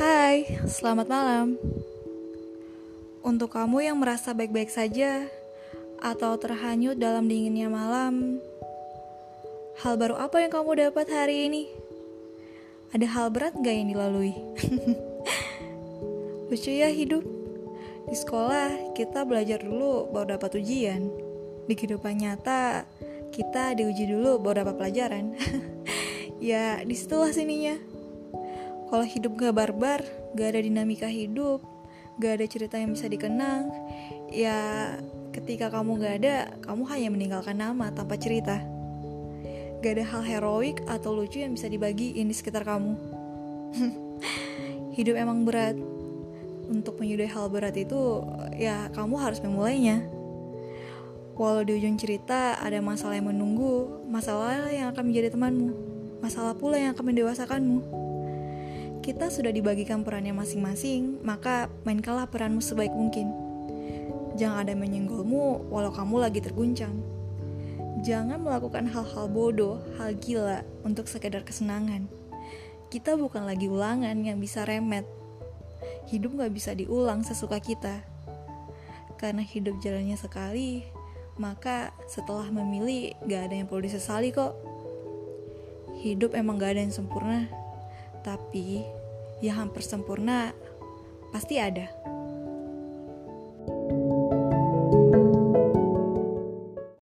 Hai, selamat malam. Untuk kamu yang merasa baik-baik saja atau terhanyut dalam dinginnya malam, hal baru apa yang kamu dapat hari ini? Ada hal berat gak yang dilalui? Lucu ya hidup. Di sekolah kita belajar dulu baru dapat ujian. Di kehidupan nyata kita diuji dulu baru dapat pelajaran. ya di situlah sininya. Kalau hidup gak barbar, gak ada dinamika hidup, gak ada cerita yang bisa dikenang, ya ketika kamu gak ada, kamu hanya meninggalkan nama tanpa cerita. Gak ada hal heroik atau lucu yang bisa dibagiin di sekitar kamu. hidup emang berat. Untuk menyudahi hal berat itu, ya kamu harus memulainya. Walau di ujung cerita ada masalah yang menunggu, masalah yang akan menjadi temanmu, masalah pula yang akan mendewasakanmu kita sudah dibagikan perannya masing-masing, maka mainkanlah peranmu sebaik mungkin. Jangan ada menyenggolmu walau kamu lagi terguncang. Jangan melakukan hal-hal bodoh, hal gila untuk sekedar kesenangan. Kita bukan lagi ulangan yang bisa remet. Hidup gak bisa diulang sesuka kita. Karena hidup jalannya sekali, maka setelah memilih gak ada yang perlu disesali kok. Hidup emang gak ada yang sempurna tapi yang hampir sempurna pasti ada.